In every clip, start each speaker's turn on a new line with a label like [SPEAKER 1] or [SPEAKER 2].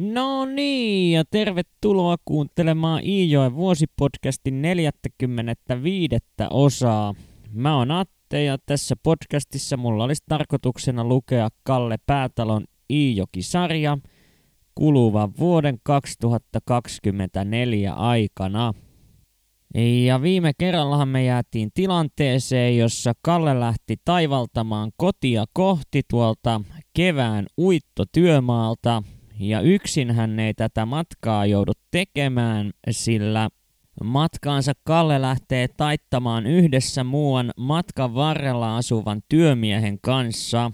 [SPEAKER 1] No niin, ja tervetuloa kuuntelemaan Iijoen vuosipodcastin 45. osaa. Mä oon Atte ja tässä podcastissa mulla olisi tarkoituksena lukea Kalle Päätalon Iijoki-sarja kuluvan vuoden 2024 aikana. Ja viime kerrallahan me jäätiin tilanteeseen, jossa Kalle lähti taivaltamaan kotia kohti tuolta kevään uittotyömaalta. Ja yksin hän ei tätä matkaa joudu tekemään, sillä matkaansa Kalle lähtee taittamaan yhdessä muuan matkan varrella asuvan työmiehen kanssa –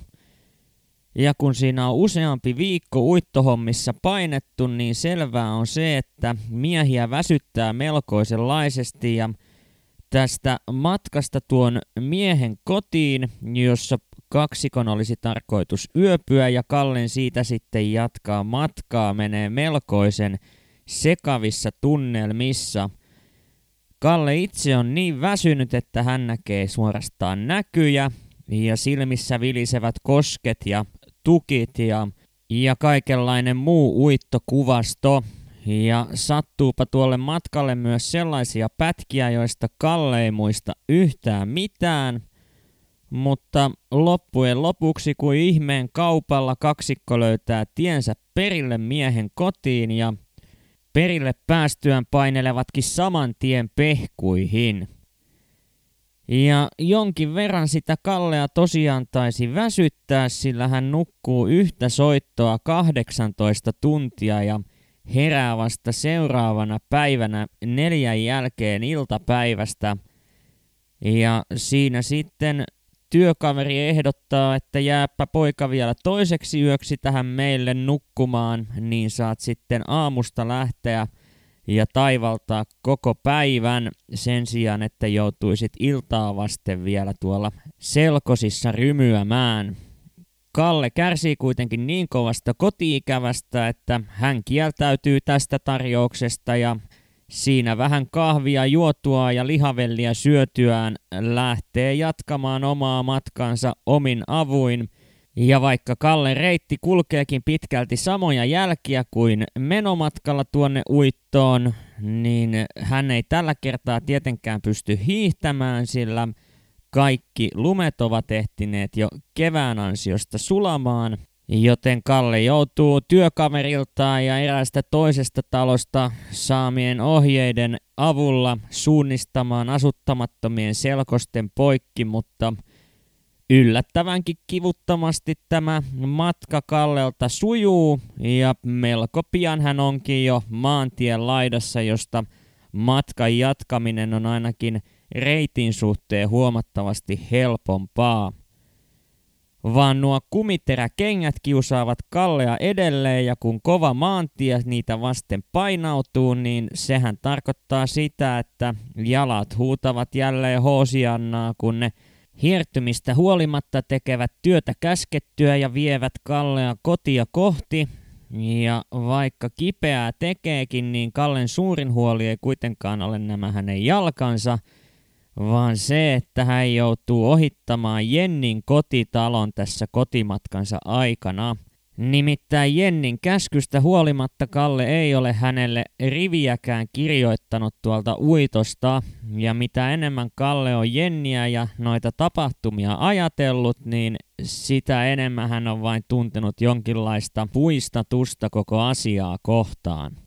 [SPEAKER 1] ja kun siinä on useampi viikko uittohommissa painettu, niin selvää on se, että miehiä väsyttää melkoisenlaisesti. Ja tästä matkasta tuon miehen kotiin, jossa kaksikon olisi tarkoitus yöpyä ja Kallen siitä sitten jatkaa matkaa, menee melkoisen sekavissa tunnelmissa. Kalle itse on niin väsynyt, että hän näkee suorastaan näkyjä ja silmissä vilisevät kosket ja tukit ja, ja kaikenlainen muu uittokuvasto. Ja sattuupa tuolle matkalle myös sellaisia pätkiä, joista Kalle ei muista yhtään mitään. Mutta loppujen lopuksi, kun ihmeen kaupalla kaksikko löytää tiensä perille miehen kotiin ja perille päästyään painelevatkin saman tien pehkuihin – ja jonkin verran sitä Kallea tosiaan taisi väsyttää, sillä hän nukkuu yhtä soittoa 18 tuntia ja herää vasta seuraavana päivänä neljän jälkeen iltapäivästä. Ja siinä sitten työkaveri ehdottaa, että jääpä poika vielä toiseksi yöksi tähän meille nukkumaan, niin saat sitten aamusta lähteä – ja taivaltaa koko päivän sen sijaan, että joutuisit iltaa vasten vielä tuolla selkosissa rymyämään. Kalle kärsii kuitenkin niin kovasta kotiikävästä, että hän kieltäytyy tästä tarjouksesta ja siinä vähän kahvia juotua ja lihavellia syötyään lähtee jatkamaan omaa matkansa omin avuin – ja vaikka Kalle reitti kulkeekin pitkälti samoja jälkiä kuin menomatkalla tuonne uittoon, niin hän ei tällä kertaa tietenkään pysty hiihtämään, sillä kaikki lumet ovat ehtineet jo kevään ansiosta sulamaan, joten Kalle joutuu työkaveriltaan ja eräästä toisesta talosta saamien ohjeiden avulla suunnistamaan asuttamattomien selkosten poikki, mutta – Yllättävänkin kivuttomasti tämä matka Kallelta sujuu ja melko pian hän onkin jo maantien laidassa, josta matkan jatkaminen on ainakin reitin suhteen huomattavasti helpompaa. Vaan nuo kumiteräkengät kiusaavat Kallea edelleen ja kun kova maantie niitä vasten painautuu, niin sehän tarkoittaa sitä, että jalat huutavat jälleen hoosiannaa, kun ne Hiertymistä huolimatta tekevät työtä käskettyä ja vievät Kallea kotia kohti. Ja vaikka kipeää tekeekin, niin Kallen suurin huoli ei kuitenkaan ole nämä hänen jalkansa, vaan se, että hän joutuu ohittamaan Jennin kotitalon tässä kotimatkansa aikana – Nimittäin Jennin käskystä huolimatta Kalle ei ole hänelle riviäkään kirjoittanut tuolta uitosta, ja mitä enemmän Kalle on Jenniä ja noita tapahtumia ajatellut, niin sitä enemmän hän on vain tuntenut jonkinlaista puistatusta koko asiaa kohtaan.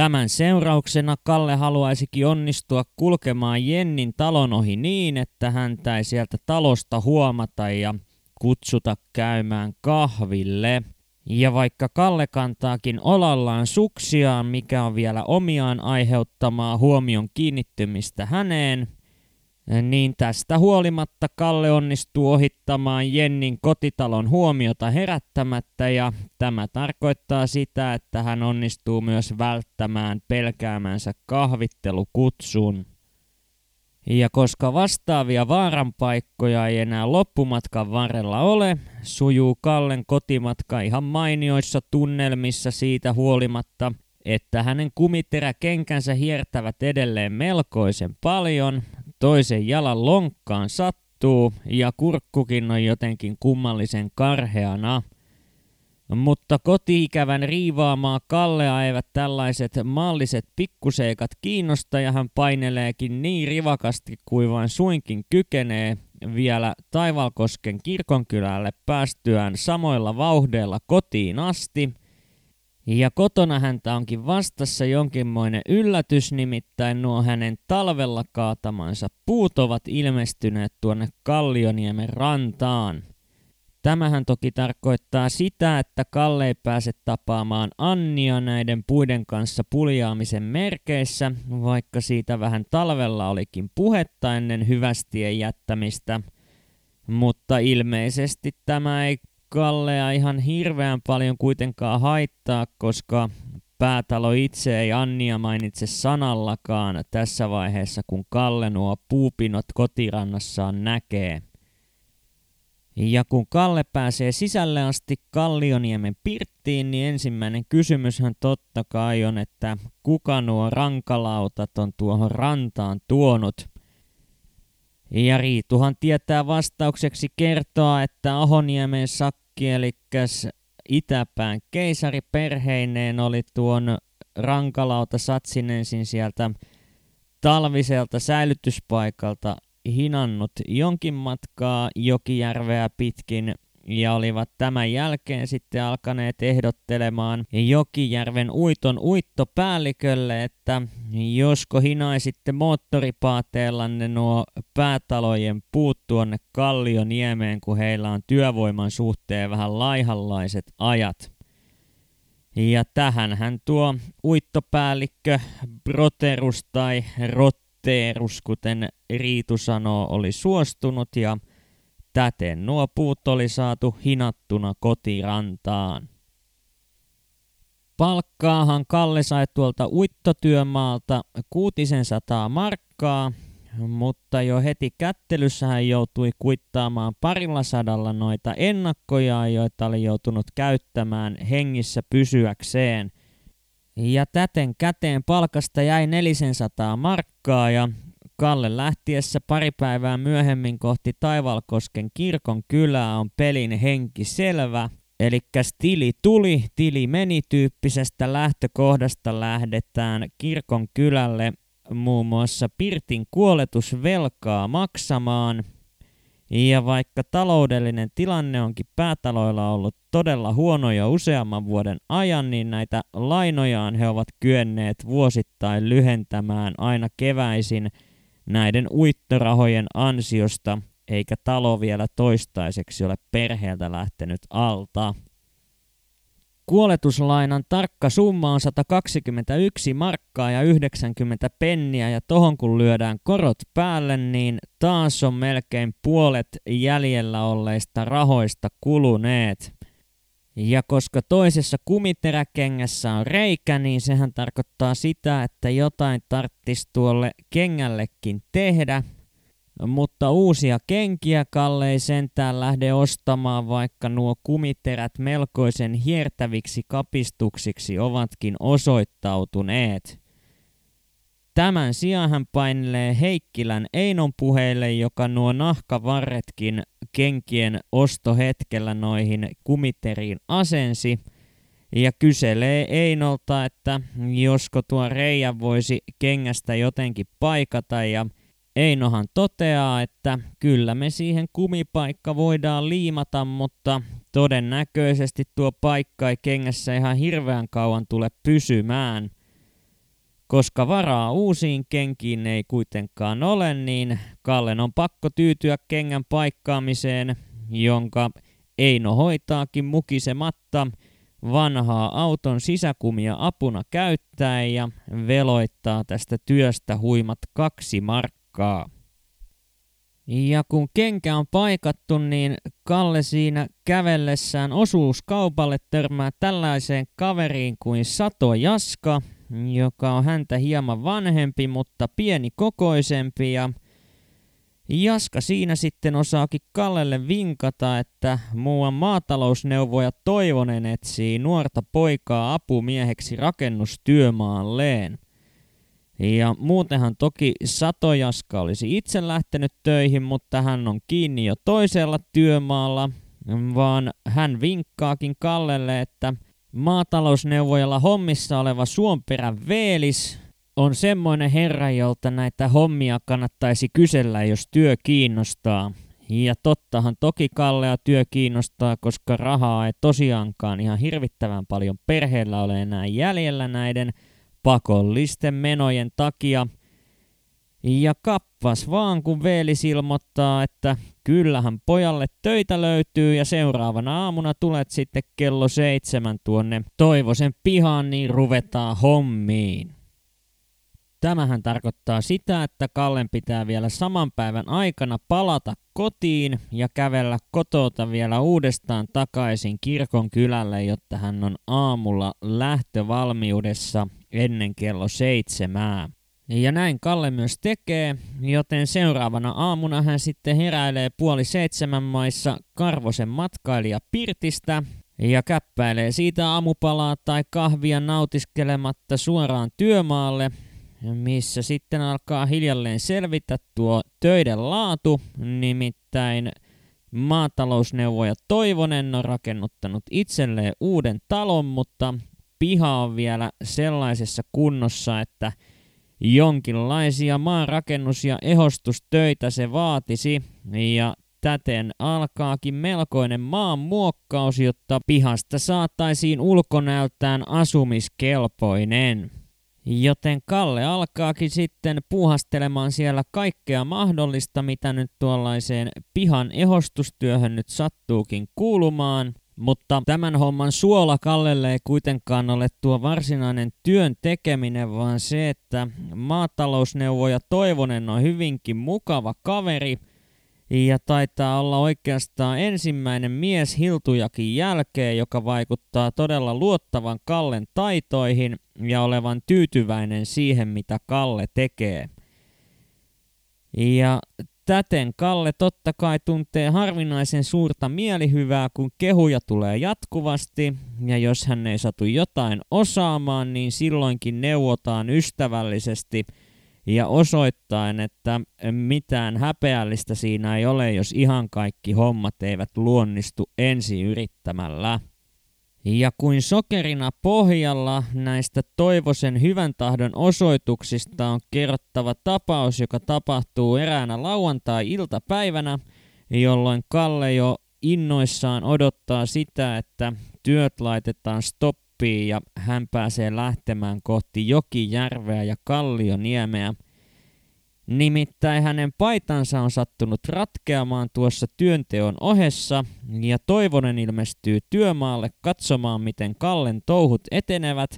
[SPEAKER 1] Tämän seurauksena Kalle haluaisikin onnistua kulkemaan Jennin talon ohi niin, että häntä ei sieltä talosta huomata ja kutsuta käymään kahville – ja vaikka Kalle kantaakin olallaan suksiaan, mikä on vielä omiaan aiheuttamaan huomion kiinnittymistä häneen, niin tästä huolimatta Kalle onnistuu ohittamaan Jennin kotitalon huomiota herättämättä ja tämä tarkoittaa sitä, että hän onnistuu myös välttämään pelkäämänsä kahvittelukutsun. Ja koska vastaavia vaaranpaikkoja ei enää loppumatkan varrella ole, sujuu Kallen kotimatka ihan mainioissa tunnelmissa siitä huolimatta, että hänen kumiteräkenkänsä hiertävät edelleen melkoisen paljon, toisen jalan lonkkaan sattuu ja kurkkukin on jotenkin kummallisen karheana. Mutta kotiikävän riivaamaa Kallea eivät tällaiset malliset pikkuseikat kiinnosta ja hän paineleekin niin rivakasti kuin vain suinkin kykenee vielä Taivalkosken kirkonkylälle päästyään samoilla vauhdeilla kotiin asti. Ja kotona häntä onkin vastassa jonkinmoinen yllätys, nimittäin nuo hänen talvella kaatamansa puut ovat ilmestyneet tuonne Kallioniemen rantaan. Tämähän toki tarkoittaa sitä, että Kalle ei pääse tapaamaan Annia näiden puiden kanssa puljaamisen merkeissä, vaikka siitä vähän talvella olikin puhetta ennen hyvästien jättämistä. Mutta ilmeisesti tämä ei Kallea ihan hirveän paljon kuitenkaan haittaa, koska päätalo itse ei Annia mainitse sanallakaan tässä vaiheessa, kun Kalle nuo puupinot kotirannassaan näkee. Ja kun Kalle pääsee sisälle asti Kallioniemen pirttiin, niin ensimmäinen kysymyshän totta kai on, että kuka nuo rankalautat on tuohon rantaan tuonut. Ja Riituhan tietää vastaukseksi kertoa, että Ahoniemen sakki, eli itäpään keisari perheineen oli tuon rankalauta satsinensin sieltä talviselta säilytyspaikalta hinannut jonkin matkaa Jokijärveä pitkin ja olivat tämän jälkeen sitten alkaneet ehdottelemaan Jokijärven uiton uittopäällikölle, että josko hinaisitte moottoripaateellanne nuo päätalojen puut tuonne Kallioniemeen, kun heillä on työvoiman suhteen vähän laihanlaiset ajat. Ja tähän hän tuo uittopäällikkö Broterus tai Rot Teerus, kuten Riitu sanoo, oli suostunut ja täten nuo puut oli saatu hinattuna kotirantaan. Palkkaahan Kalle sai tuolta uittotyömaalta 600 markkaa, mutta jo heti kättelyssä hän joutui kuittaamaan parilla sadalla noita ennakkoja, joita oli joutunut käyttämään hengissä pysyäkseen – ja täten käteen palkasta jäi 400 markkaa ja Kalle lähtiessä pari päivää myöhemmin kohti Taivalkosken kirkon kylää on pelin henki selvä. Eli tili tuli, tili meni tyyppisestä lähtökohdasta lähdetään kirkon kylälle muun muassa Pirtin kuoletusvelkaa maksamaan – ja vaikka taloudellinen tilanne onkin päätaloilla ollut todella huono jo useamman vuoden ajan, niin näitä lainojaan he ovat kyenneet vuosittain lyhentämään aina keväisin näiden uittorahojen ansiosta, eikä talo vielä toistaiseksi ole perheeltä lähtenyt alta. Kuoletuslainan tarkka summa on 121 markkaa ja 90 penniä ja tohon kun lyödään korot päälle, niin taas on melkein puolet jäljellä olleista rahoista kuluneet. Ja koska toisessa kumiteräkengässä on reikä, niin sehän tarkoittaa sitä, että jotain tarttisi tuolle kengällekin tehdä, mutta uusia kenkiä Kalle ei sentään lähde ostamaan, vaikka nuo kumiterät melkoisen hiertäviksi kapistuksiksi ovatkin osoittautuneet. Tämän sijaan hän painelee Heikkilän Einon puheille, joka nuo nahkavarretkin kenkien ostohetkellä noihin kumiteriin asensi, ja kyselee Einolta, että josko tuo reijä voisi kengästä jotenkin paikata, ja Einohan toteaa, että kyllä me siihen kumipaikka voidaan liimata, mutta todennäköisesti tuo paikka ei kengässä ihan hirveän kauan tule pysymään. Koska varaa uusiin kenkiin ei kuitenkaan ole, niin Kallen on pakko tyytyä kengän paikkaamiseen, jonka Eino hoitaakin mukisematta vanhaa auton sisäkumia apuna käyttäen ja veloittaa tästä työstä huimat kaksi markkaa. Ja kun kenkä on paikattu, niin Kalle siinä kävellessään osuuskaupalle törmää tällaiseen kaveriin kuin Sato Jaska, joka on häntä hieman vanhempi, mutta pieni kokoisempi ja Jaska siinä sitten osaakin Kallelle vinkata, että muuan maatalousneuvoja Toivonen etsii nuorta poikaa apumieheksi rakennustyömaalleen – ja muutenhan toki Satojaska olisi itse lähtenyt töihin, mutta hän on kiinni jo toisella työmaalla. vaan hän vinkkaakin Kallelle, että maatalousneuvojalla hommissa oleva Suomperän Veelis on semmoinen herra, jolta näitä hommia kannattaisi kysellä, jos työ kiinnostaa. Ja tottahan toki Kallea työ kiinnostaa, koska rahaa ei tosiaankaan ihan hirvittävän paljon perheellä ole enää jäljellä näiden pakollisten menojen takia. Ja kappas vaan, kun Veelis ilmoittaa, että kyllähän pojalle töitä löytyy ja seuraavana aamuna tulet sitten kello seitsemän tuonne Toivosen pihaan, niin ruvetaan hommiin. Tämähän tarkoittaa sitä, että Kallen pitää vielä saman päivän aikana palata kotiin ja kävellä kotota vielä uudestaan takaisin kirkon kylälle, jotta hän on aamulla lähtövalmiudessa ennen kello seitsemää. Ja näin Kalle myös tekee, joten seuraavana aamuna hän sitten heräilee puoli seitsemän maissa Karvosen matkailija Pirtistä ja käppäilee siitä aamupalaa tai kahvia nautiskelematta suoraan työmaalle, missä sitten alkaa hiljalleen selvitä tuo töiden laatu, nimittäin maatalousneuvoja Toivonen on rakennuttanut itselleen uuden talon, mutta piha on vielä sellaisessa kunnossa, että jonkinlaisia maanrakennus- ja ehostustöitä se vaatisi, ja täten alkaakin melkoinen maanmuokkaus, jotta pihasta saataisiin ulkonäöltään asumiskelpoinen. Joten Kalle alkaakin sitten puuhastelemaan siellä kaikkea mahdollista, mitä nyt tuollaiseen pihan ehostustyöhön nyt sattuukin kuulumaan. Mutta tämän homman suola Kallelle ei kuitenkaan ole tuo varsinainen työn tekeminen, vaan se, että maatalousneuvoja Toivonen on hyvinkin mukava kaveri – ja taitaa olla oikeastaan ensimmäinen mies Hiltujakin jälkeen, joka vaikuttaa todella luottavan Kallen taitoihin ja olevan tyytyväinen siihen, mitä Kalle tekee. Ja täten Kalle totta kai tuntee harvinaisen suurta mielihyvää, kun kehuja tulee jatkuvasti, ja jos hän ei satu jotain osaamaan, niin silloinkin neuvotaan ystävällisesti – ja osoittaen, että mitään häpeällistä siinä ei ole, jos ihan kaikki hommat eivät luonnistu ensi yrittämällä. Ja kuin sokerina pohjalla näistä Toivosen hyvän tahdon osoituksista on kerrottava tapaus, joka tapahtuu eräänä lauantai-iltapäivänä, jolloin Kalle jo innoissaan odottaa sitä, että työt laitetaan stop sopii ja hän pääsee lähtemään kohti Jokijärveä ja Kallioniemeä. Nimittäin hänen paitansa on sattunut ratkeamaan tuossa työnteon ohessa ja Toivonen ilmestyy työmaalle katsomaan miten Kallen touhut etenevät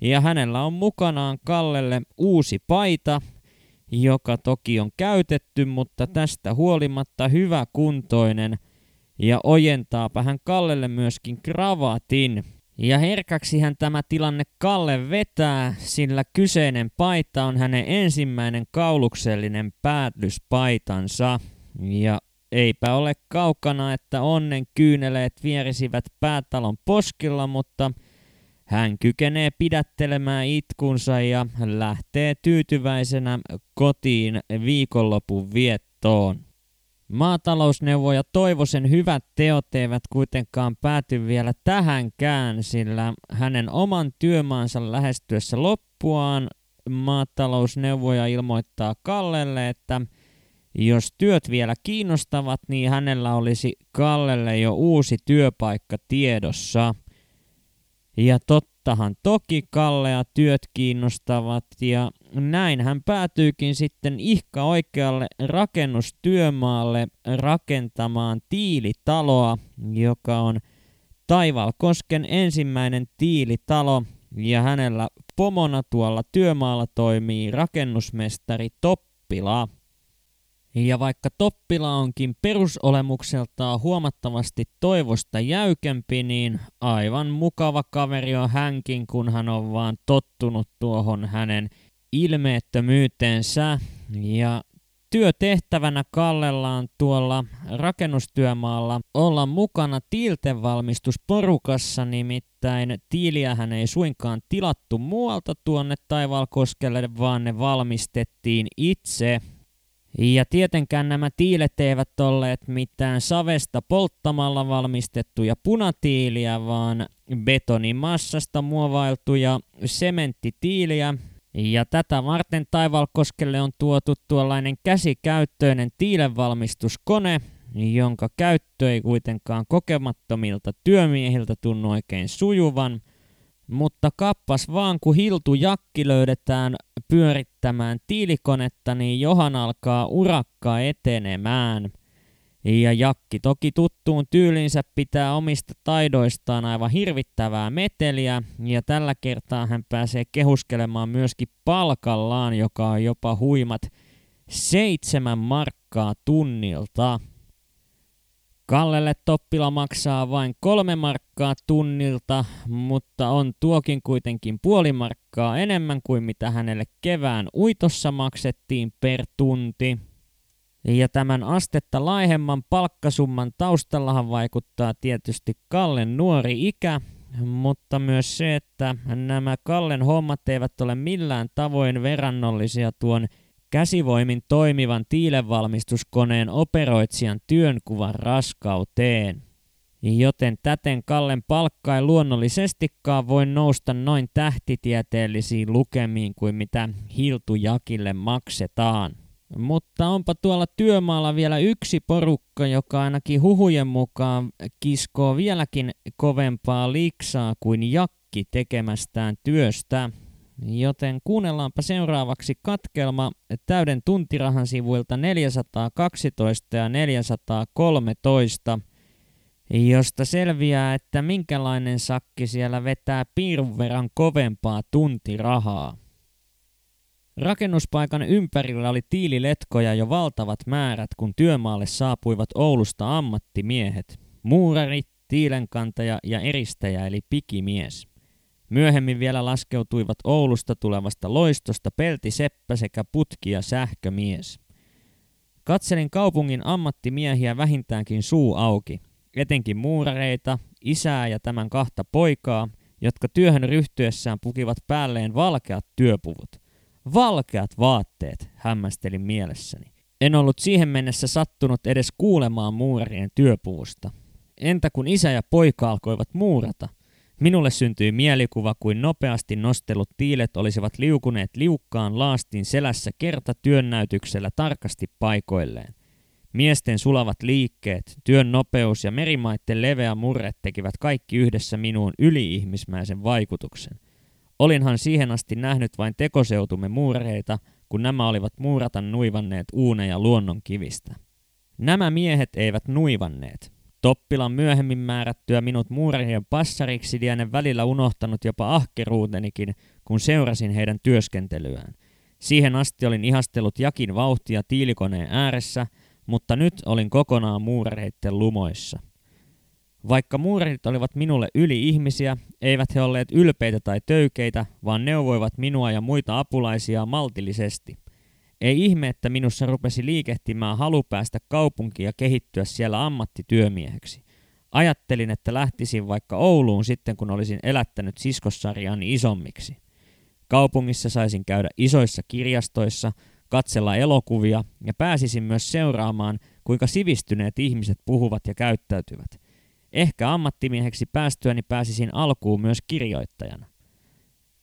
[SPEAKER 1] ja hänellä on mukanaan Kallelle uusi paita, joka toki on käytetty, mutta tästä huolimatta hyvä kuntoinen ja ojentaapa hän Kallelle myöskin kravatin, ja herkäksihän tämä tilanne Kalle vetää, sillä kyseinen paita on hänen ensimmäinen kauluksellinen päätlyspaitansa. Ja eipä ole kaukana, että onnen kyyneleet vierisivät päätalon poskilla, mutta hän kykenee pidättelemään itkunsa ja lähtee tyytyväisenä kotiin viikonlopun viettoon. Maatalousneuvoja Toivosen hyvät teot eivät kuitenkaan pääty vielä tähänkään, sillä hänen oman työmaansa lähestyessä loppuaan maatalousneuvoja ilmoittaa Kallelle, että jos työt vielä kiinnostavat, niin hänellä olisi Kallelle jo uusi työpaikka tiedossa. Ja tottahan toki Kallea työt kiinnostavat ja näin hän päätyykin sitten ihka oikealle rakennustyömaalle rakentamaan tiilitaloa, joka on Taivalkosken ensimmäinen tiilitalo ja hänellä pomona tuolla työmaalla toimii rakennusmestari Toppila. Ja vaikka Toppila onkin perusolemukseltaan huomattavasti toivosta jäykempi, niin aivan mukava kaveri on hänkin, kun hän on vaan tottunut tuohon hänen ilmeettömyyteensä. Ja työtehtävänä Kallella on tuolla rakennustyömaalla olla mukana tiiltevalmistusporukassa, nimittäin tiiliähän ei suinkaan tilattu muualta tuonne Taivalkoskelle, vaan ne valmistettiin itse Ja tietenkään nämä tiilet eivät olleet mitään savesta polttamalla valmistettuja punatiiliä, vaan betonimassasta muovailtuja sementtitiiliä. Ja tätä varten Taivalkoskelle on tuotu tuollainen käsikäyttöinen tiilenvalmistuskone, jonka käyttö ei kuitenkaan kokemattomilta työmiehiltä tunnu oikein sujuvan – mutta kappas vaan, kun Hiltu Jakki löydetään pyörittämään tiilikonetta, niin Johan alkaa urakka etenemään. Ja Jakki toki tuttuun tyylinsä pitää omista taidoistaan aivan hirvittävää meteliä, ja tällä kertaa hän pääsee kehuskelemaan myöskin palkallaan, joka on jopa huimat seitsemän markkaa tunnilta. Kallelle Toppila maksaa vain kolme markkaa tunnilta, mutta on tuokin kuitenkin puoli markkaa enemmän kuin mitä hänelle kevään uitossa maksettiin per tunti. Ja tämän astetta laihemman palkkasumman taustallahan vaikuttaa tietysti Kallen nuori ikä, mutta myös se, että nämä Kallen hommat eivät ole millään tavoin verrannollisia tuon käsivoimin toimivan tiilenvalmistuskoneen operoitsijan työnkuvan raskauteen. Joten täten Kallen palkka ei luonnollisestikaan voi nousta noin tähtitieteellisiin lukemiin kuin mitä Hiltujakille maksetaan. Mutta onpa tuolla työmaalla vielä yksi porukka, joka ainakin huhujen mukaan kiskoo vieläkin kovempaa liksaa kuin Jakki tekemästään työstä. Joten kuunnellaanpa seuraavaksi katkelma täyden tuntirahan sivuilta 412 ja 413, josta selviää, että minkälainen sakki siellä vetää piirun verran kovempaa tuntirahaa. Rakennuspaikan ympärillä oli tiililetkoja jo valtavat määrät, kun työmaalle saapuivat Oulusta ammattimiehet, muurarit, tiilenkantaja ja eristäjä eli pikimies. Myöhemmin vielä laskeutuivat Oulusta tulevasta loistosta Pelti Seppä sekä putki- ja sähkömies. Katselin kaupungin ammattimiehiä vähintäänkin suu auki, etenkin muurareita, isää ja tämän kahta poikaa, jotka työhön ryhtyessään pukivat päälleen valkeat työpuvut. Valkeat vaatteet, hämmästelin mielessäni. En ollut siihen mennessä sattunut edes kuulemaan muurarien työpuvusta. Entä kun isä ja poika alkoivat muurata – Minulle syntyi mielikuva, kuin nopeasti nostellut tiilet olisivat liukuneet liukkaan laastin selässä kerta työnnäytyksellä tarkasti paikoilleen. Miesten sulavat liikkeet, työn nopeus ja merimaitten leveä murre tekivät kaikki yhdessä minuun yliihmismäisen vaikutuksen. Olinhan siihen asti nähnyt vain tekoseutumme muureita, kun nämä olivat muuratan nuivanneet uuneja luonnon kivistä. Nämä miehet eivät nuivanneet. Toppilan myöhemmin määrättyä minut muurarien passariksi lienen välillä unohtanut jopa ahkeruutenikin, kun seurasin heidän työskentelyään. Siihen asti olin ihastellut jakin vauhtia tiilikoneen ääressä, mutta nyt olin kokonaan muurareitten lumoissa. Vaikka muurerit olivat minulle yli-ihmisiä, eivät he olleet ylpeitä tai töykeitä, vaan neuvoivat minua ja muita apulaisia maltillisesti – ei ihme, että minussa rupesi liikehtimään halu päästä kaupunkiin ja kehittyä siellä ammattityömieheksi. Ajattelin, että lähtisin vaikka Ouluun sitten, kun olisin elättänyt siskossarjani isommiksi. Kaupungissa saisin käydä isoissa kirjastoissa, katsella elokuvia ja pääsisin myös seuraamaan, kuinka sivistyneet ihmiset puhuvat ja käyttäytyvät. Ehkä ammattimieheksi päästyäni pääsisin alkuun myös kirjoittajana.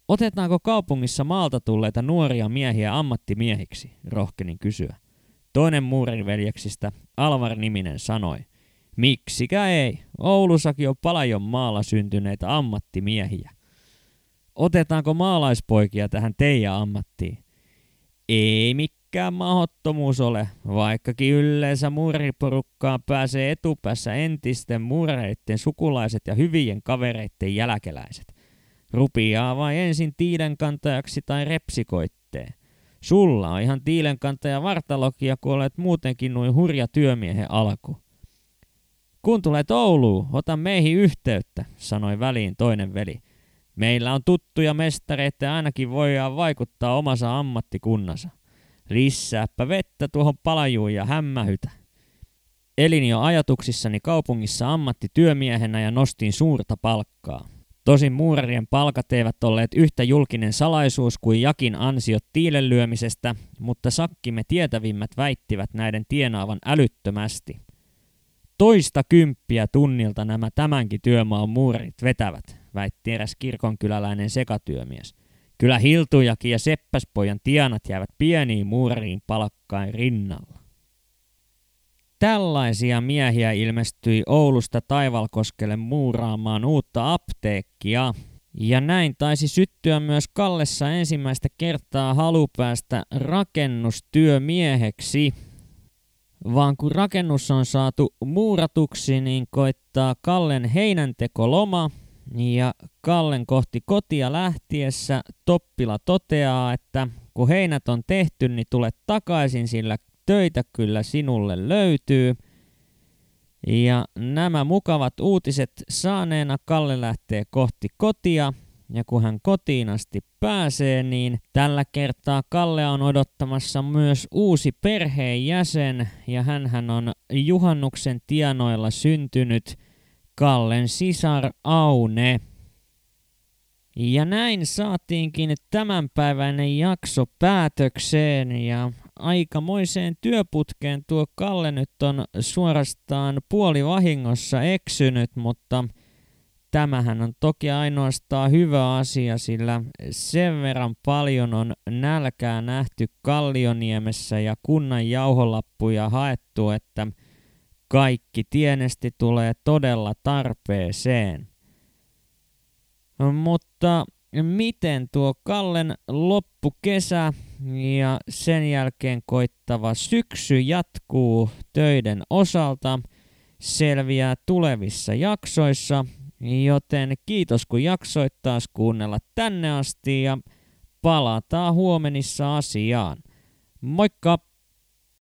[SPEAKER 1] Otetaanko kaupungissa maalta tulleita nuoria miehiä ammattimiehiksi, rohkenin kysyä. Toinen muurinveljeksistä, Alvar-niminen, sanoi, miksikä ei, Oulussakin on paljon maalla syntyneitä ammattimiehiä. Otetaanko maalaispoikia tähän teidän ammattiin? Ei mikään mahottomuus ole, vaikkakin yleensä muuriporukkaan pääsee etupäässä entisten muureiden sukulaiset ja hyvien kavereiden jälkeläiset. Rupiaa vai ensin tiilenkantajaksi tai repsikoitteen. Sulla on ihan tiilenkantaja vartalokia, kun olet muutenkin noin hurja työmiehen alku. Kun tulet Ouluun, ota meihin yhteyttä, sanoi väliin toinen veli. Meillä on tuttuja mestareita ja ainakin voidaan vaikuttaa omassa ammattikunnassa. Lissääpä vettä tuohon palajuun ja hämmähytä. Elin jo ajatuksissani kaupungissa ammattityömiehenä ja nostin suurta palkkaa. Tosin muurarien palkat eivät olleet yhtä julkinen salaisuus kuin Jakin ansiot tiilelyömisestä, mutta sakkimme tietävimmät väittivät näiden tienaavan älyttömästi. Toista kymppiä tunnilta nämä tämänkin työmaan muurit vetävät, väitti eräs kirkonkyläläinen sekatyömies. Kyllä Hiltujakin ja Seppäspojan tienat jäävät pieniin muuriin palkkain rinnalla. Tällaisia miehiä ilmestyi Oulusta Taivalkoskelle muuraamaan uutta apteekkia. Ja näin taisi syttyä myös Kallessa ensimmäistä kertaa halu päästä rakennustyömieheksi. Vaan kun rakennus on saatu muuratuksi, niin koittaa Kallen heinäntekoloma. Ja Kallen kohti kotia lähtiessä Toppila toteaa, että kun heinät on tehty, niin tule takaisin, sillä töitä kyllä sinulle löytyy. Ja nämä mukavat uutiset saaneena Kalle lähtee kohti kotia. Ja kun hän kotiin asti pääsee, niin tällä kertaa Kalle on odottamassa myös uusi perheenjäsen. Ja hän on juhannuksen tienoilla syntynyt Kallen sisar Aune. Ja näin saatiinkin tämänpäiväinen jakso päätökseen ja aikamoiseen työputkeen tuo Kalle nyt on suorastaan puolivahingossa eksynyt, mutta tämähän on toki ainoastaan hyvä asia, sillä sen verran paljon on nälkää nähty Kallioniemessä ja kunnan jauholappuja haettu, että kaikki tienesti tulee todella tarpeeseen. Mutta miten tuo Kallen loppukesä ja sen jälkeen koittava syksy jatkuu töiden osalta, selviää tulevissa jaksoissa, joten kiitos kun jaksoit taas kuunnella tänne asti ja palataan huomenissa asiaan. Moikka!